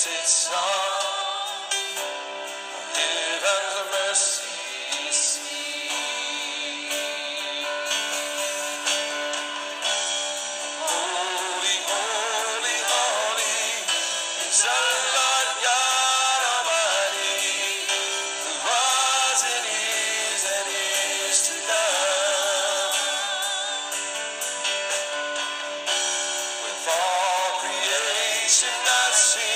sits on amid mercy sea. Holy, holy, holy is our Lord God Almighty, who was and is and is to come. With all creation I sing.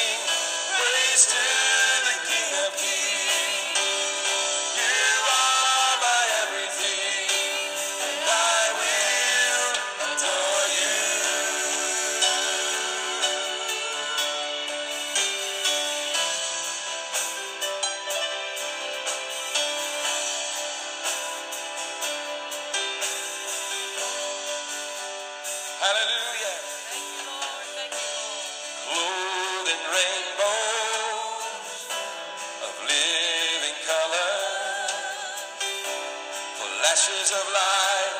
ashes of light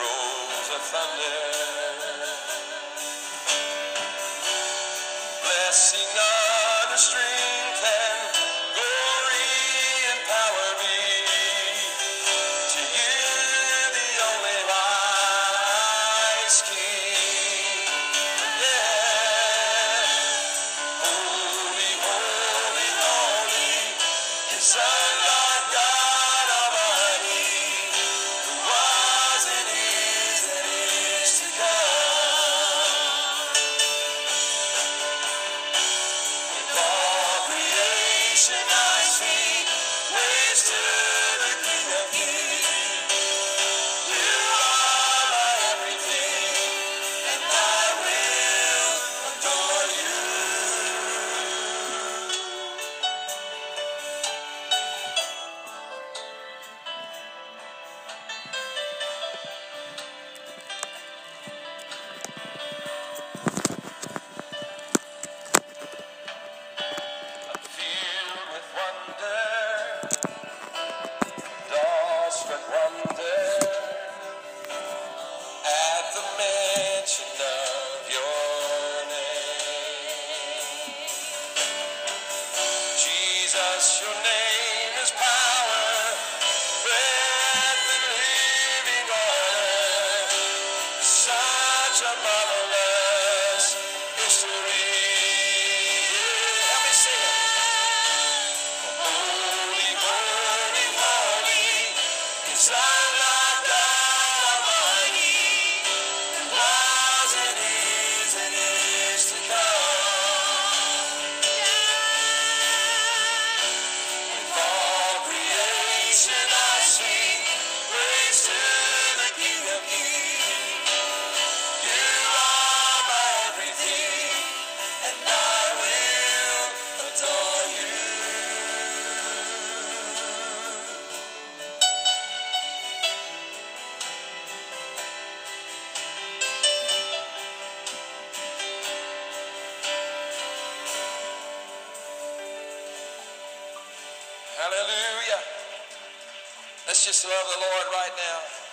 rolls of thunder. nation. such a marvelous history. Let me sing it. Holy, holy, holy Hallelujah. Let's just love the Lord right now.